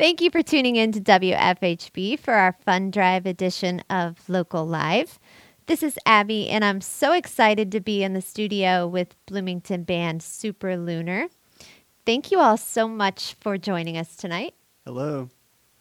Thank you for tuning in to WFHB for our fun drive edition of Local Live. This is Abby, and I'm so excited to be in the studio with Bloomington band Superlunar. Thank you all so much for joining us tonight. Hello.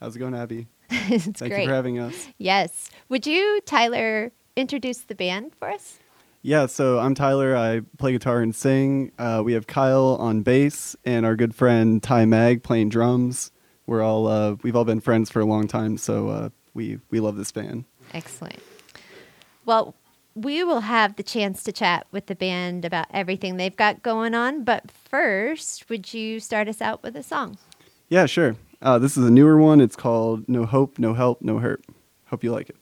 How's it going, Abby? it's Thank great. you for having us. yes. Would you, Tyler, introduce the band for us? Yeah, so I'm Tyler. I play guitar and sing. Uh, we have Kyle on bass and our good friend Ty Mag playing drums. We're all uh, we've all been friends for a long time, so uh, we we love this band. Excellent. Well, we will have the chance to chat with the band about everything they've got going on. But first, would you start us out with a song? Yeah, sure. Uh, this is a newer one. It's called No Hope, No Help, No Hurt. Hope you like it.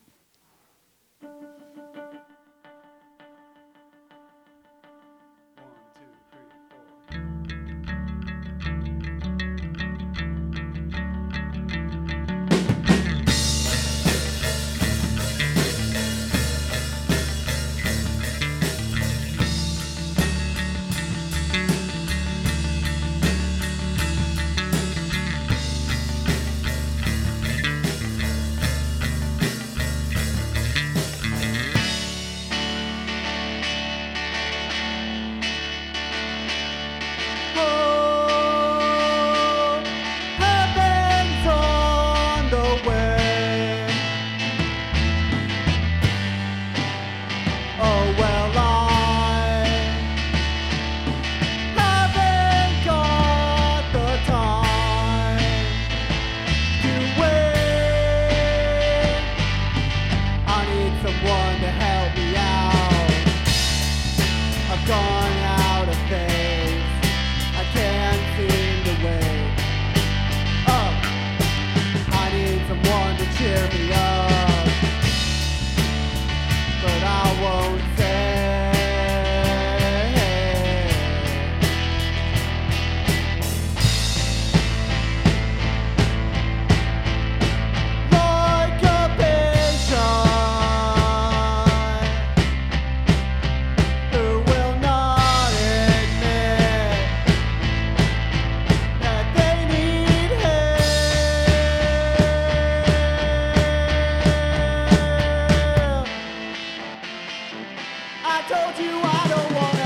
I told you I don't want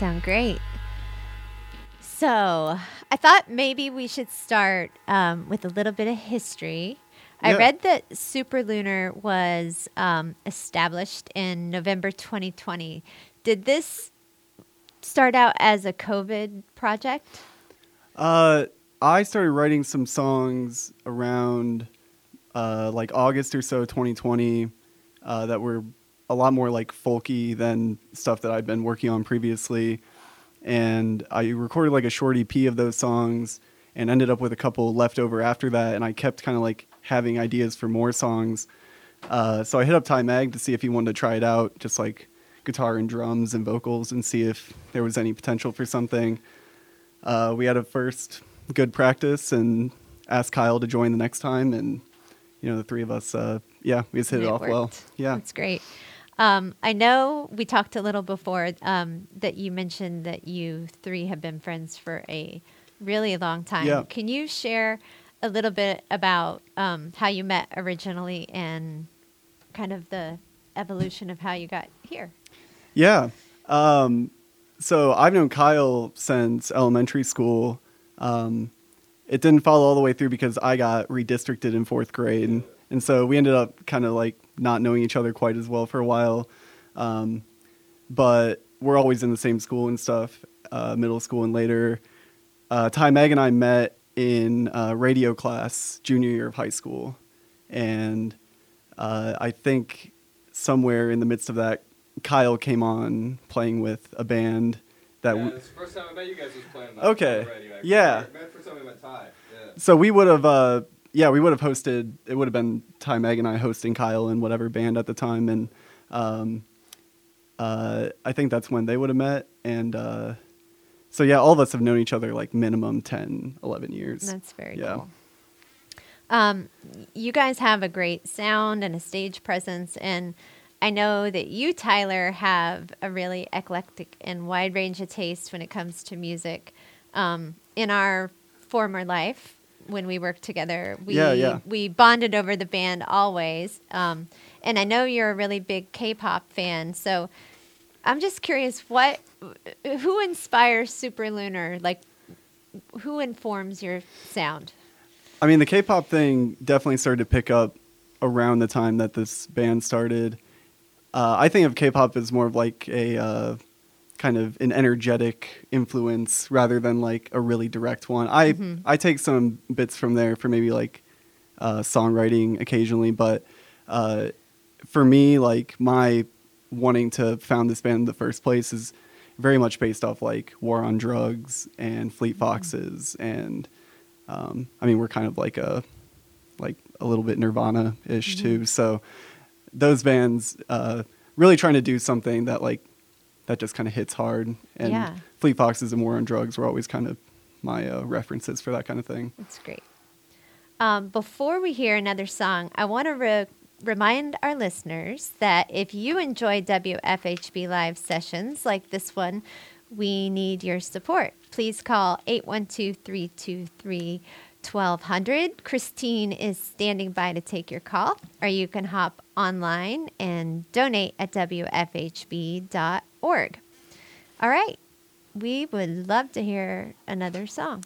sound great. So, I thought maybe we should start um, with a little bit of history. I read that Superlunar was um, established in November 2020. Did this start out as a COVID project? Uh, I started writing some songs around uh, like August or so, 2020, uh, that were a lot more like folky than stuff that I'd been working on previously. And I recorded like a short EP of those songs and ended up with a couple left over after that. And I kept kind of like having ideas for more songs. Uh, so I hit up Ty Mag to see if he wanted to try it out, just like guitar and drums and vocals, and see if there was any potential for something. Uh, we had a first good practice and asked Kyle to join the next time, and you know the three of us, uh, yeah, we just hit it, it off well. Yeah, That's great. Um, I know we talked a little before um, that you mentioned that you three have been friends for a really long time. Yeah. Can you share a little bit about um, how you met originally and kind of the evolution of how you got here? yeah. Um, so I've known Kyle since elementary school. Um, it didn't follow all the way through because I got redistricted in fourth grade, and so we ended up kind of like not knowing each other quite as well for a while. Um, but we're always in the same school and stuff, uh, middle school and later. Uh, Ty Meg and I met in uh, radio class junior year of high school, and uh, I think somewhere in the midst of that, Kyle came on playing with a band that. yeah, w- the first time I met you guys was playing that Okay. radio. Yeah. First time we met Ty. Yeah. so we would have, uh, yeah, we would have hosted. It would have been Ty Meg and I hosting Kyle and whatever band at the time, and um, uh, I think that's when they would have met. And uh, so yeah, all of us have known each other like minimum 10, 11 years. That's very Yeah. cool. Um, you guys have a great sound and a stage presence, and I know that you, Tyler, have a really eclectic and wide range of taste when it comes to music. Um, in our former life, when we worked together, we Yeah, yeah. we bonded over the band always. Um, and I know you're a really big K-pop fan, so I'm just curious what who inspires Superlunar? Like who informs your sound? I mean, the K-pop thing definitely started to pick up around the time that this band started. Uh, I think of K-pop as more of like a uh, kind of an energetic influence rather than like a really direct one. I Mhm. I take some bits from there for maybe like uh, songwriting occasionally, but uh, for me, like my wanting to found this band in the first place is very much based off like War on Drugs and Fleet Foxes and um, I mean we're kind of like a like a little bit Nirvana ish Mhm. too. So those bands uh, really trying to do something that like that just kind of hits hard. And Yeah. Fleet Foxes and War on Drugs were always kind of my uh, references for that kind of thing. That's great. Um, before we hear another song, I want to re- remind our listeners that if you enjoy WFHB live sessions like this one, we need your support. Please call 812 323 1200. Christine is standing by to take your call, or you can hop online and donate at WFHB.org. All right. We would love to hear another song.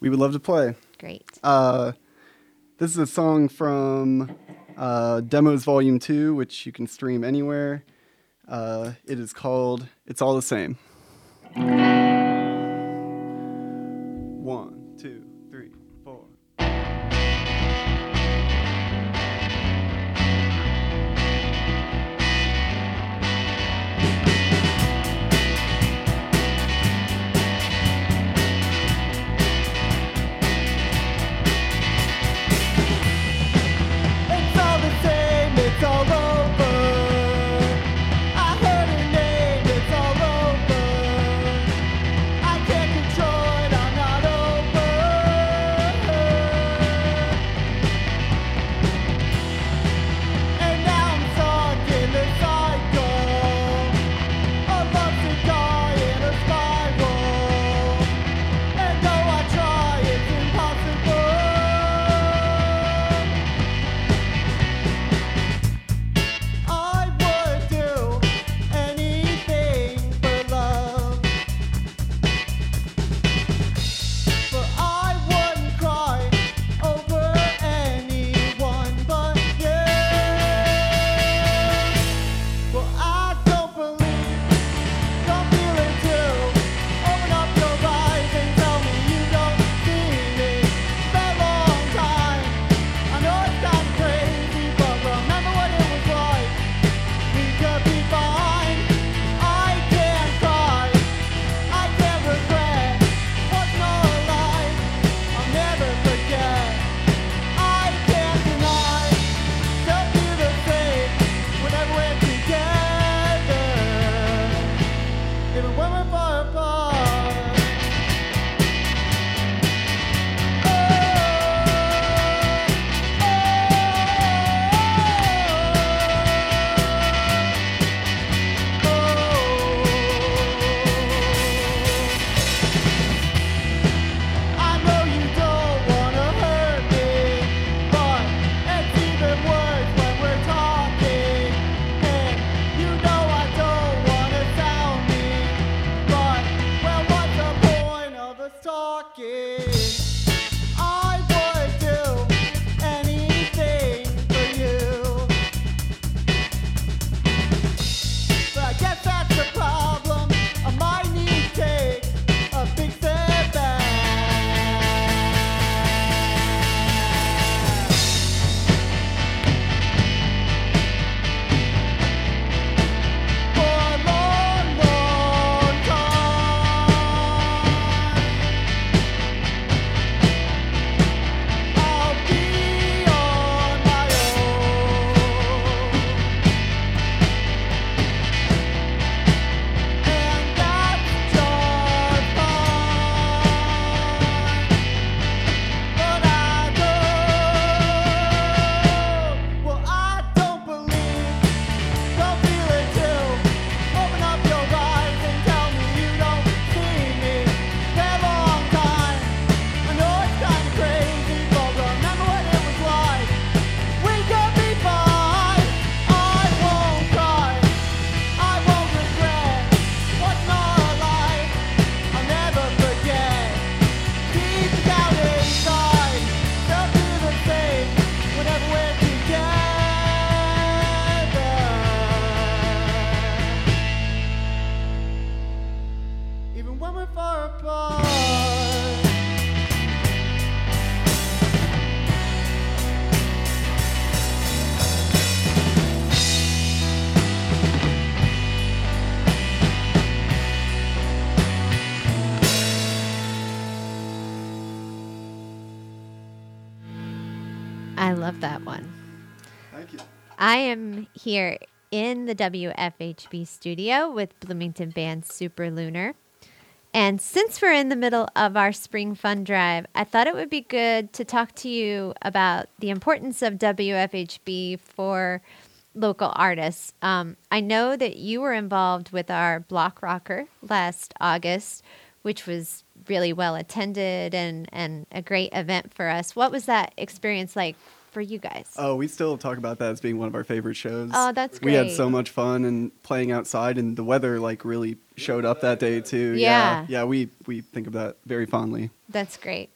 We would love to play. Great. Uh, this is a song from uh, Demos Volume 2, which you can stream anywhere. Uh, it is called It's All the Same. talking. I love that one. Thank you. I am here in the WFHB studio with Bloomington band Superlunar. And since we're in the middle of our spring fun drive, I thought it would be good to talk to you about the importance of WFHB for local artists. Um, I know that you were involved with our Block Rocker last August, which was really well attended and, and a great event for us. What was that experience like for you guys? Oh, we still talk about that as being one of our favorite shows. Oh, that's great. We had so much fun and playing outside, and the weather like really showed up that day too. Yeah. yeah, yeah. We we think of that very fondly. That's great.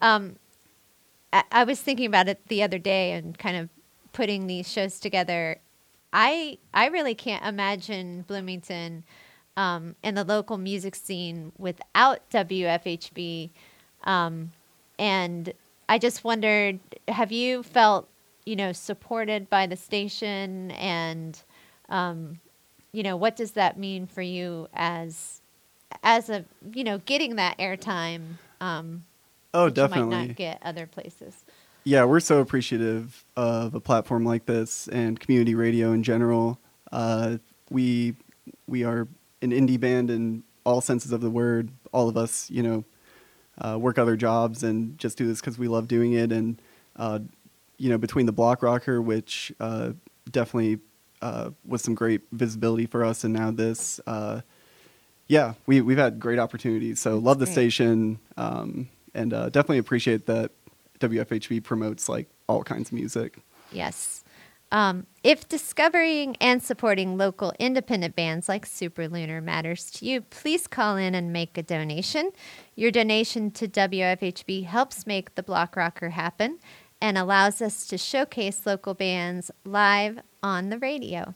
Um, I, I was thinking about it the other day and kind of putting these shows together. I I really can't imagine Bloomington um, and the local music scene without WFHB. Um, and I just wondered, have you felt, you know, supported by the station, and um, you know, what does that mean for you as as a you know getting that airtime? Um, Oh, definitely. might not get other places. Yeah, we're so appreciative of a platform like this and community radio in general. Uh, we we are an indie band in all senses of the word. All of us, you know, uh, work other jobs and just do this because we love doing it. And uh, you know, between the Block Rocker, which uh, definitely uh, was some great visibility for us, and now this. Uh, yeah, we we've had great opportunities. So love the great. station, um, and uh, definitely appreciate that WFHB promotes like all kinds of music. Yes. Um, if discovering and supporting local independent bands like Superlunar matters to you, please call in and make a donation. Your donation to WFHB helps make the Block Rocker happen and allows us to showcase local bands live on the radio.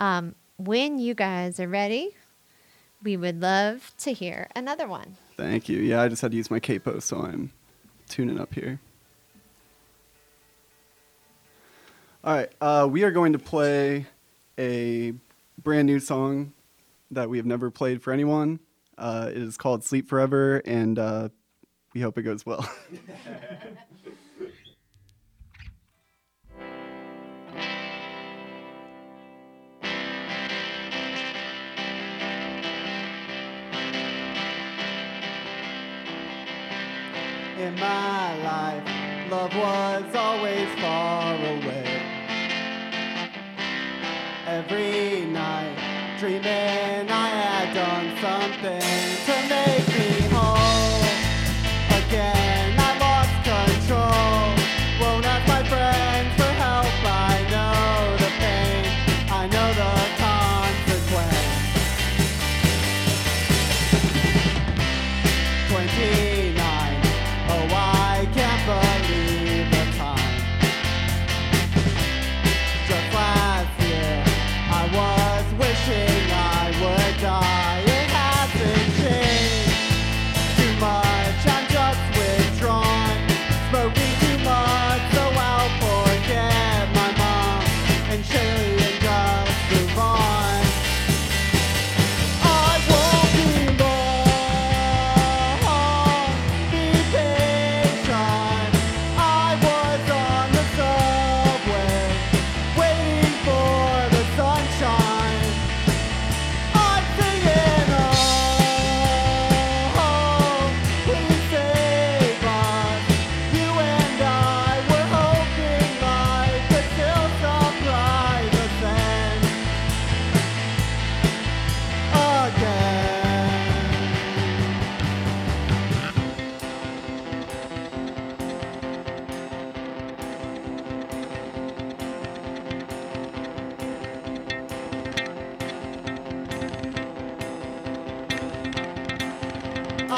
Um, when you guys are ready, we would love to hear another one. Thank you. Yeah, I just had to use my capo, so I'm tuning up here. All right, uh, we are going to play a brand new song that we have never played for anyone. Uh, it is called "Sleep Forever," and uh, we hope it goes well. In my life, love was always far away. Dreaming. I had done something to make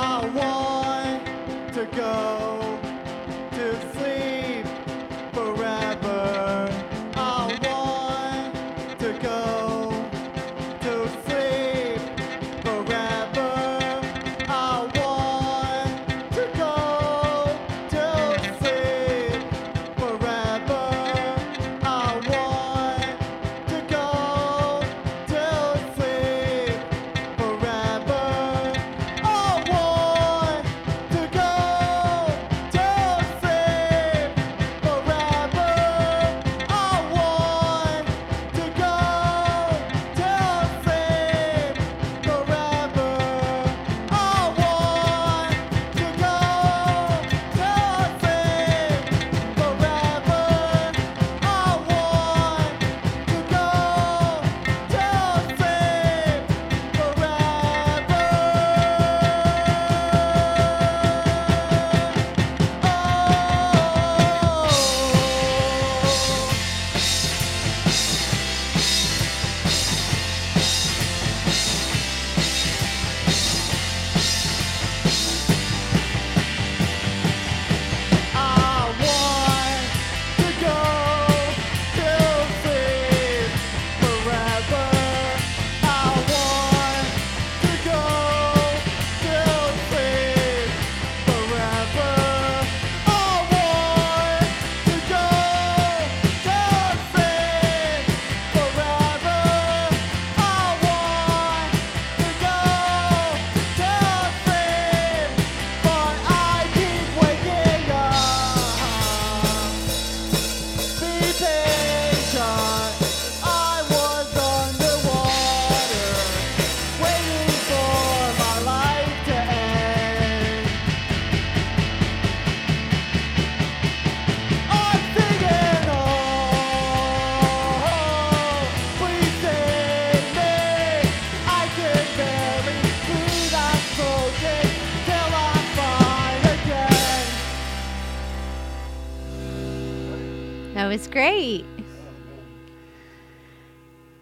a way to go.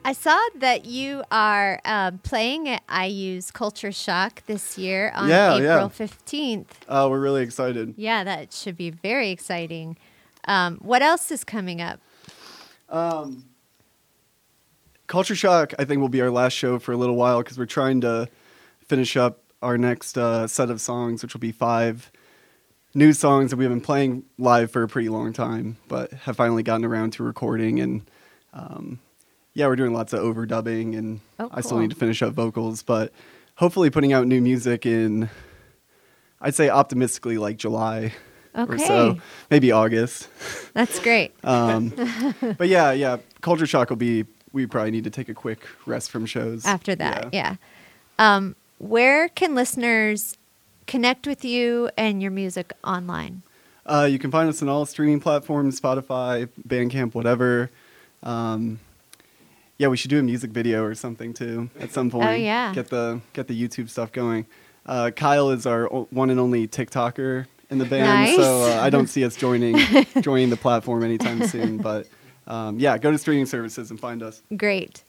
I saw that you are um, playing at IU's Culture Shock this year on Yeah, yeah. April 15th. Uh, we're really excited. Yeah, that should be very exciting. Um, what else is coming up? Um, Culture Shock, I think, will be our last show for a little while because we're trying to finish up our next uh, set of songs, which will be five new songs that we've been playing live for a pretty long time, but have finally gotten around to recording. And um, yeah, we're doing lots of overdubbing, and Oh, I still need to finish up vocals, but hopefully putting out new music in, I'd say optimistically, like July. Or so, maybe August. That's great. Um, but yeah, yeah, Culture Shock will be. We probably need to take a quick rest from shows After that, yeah. Um, where can listeners connect with you and your music online? Uh, you can find us on all streaming platforms: Spotify, Bandcamp, whatever. Um, yeah, we should do a music video or something too at some point. Oh, yeah. get the get the YouTube stuff going. Uh, Kyle is our o- one and only TikToker in the band, so uh, I don't see us joining joining the platform anytime soon. But um, yeah, go to streaming services and find us. Great.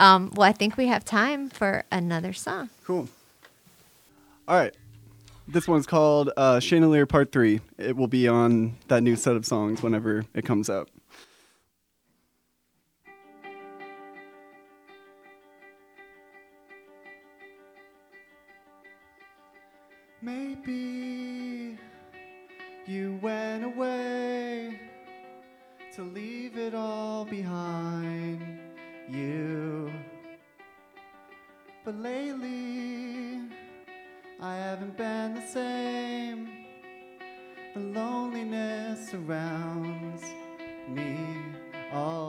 Um, well, I think we have time for another song. Cool. All right. This one's called uh, Chandelier Part 3. It will be on that new set of songs whenever it comes out. You went away to leave it all behind you. But lately, I haven't been the same. The loneliness surrounds me all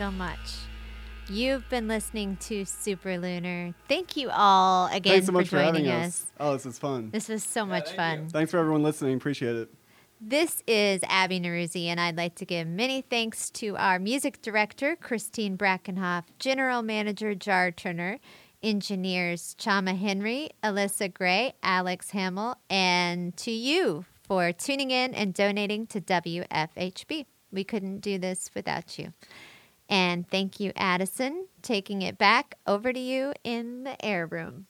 so much. You've been listening to Superlunar. Thank you all again Thanks so much for for joining having us. us. Oh, this is fun. This was so much thank fun. you. Thanks for everyone listening. Appreciate it. This is Abby Noroozi, and I'd like to give many thanks to our music director, Christine Brackenhoff, general manager, Jar Turner, engineers, Chama Henry, Alyssa Gray, Alex Hamill, and to you for tuning in and donating to WFHB. We couldn't do this without you. And thank you, Addison, taking it back over to you in the air room.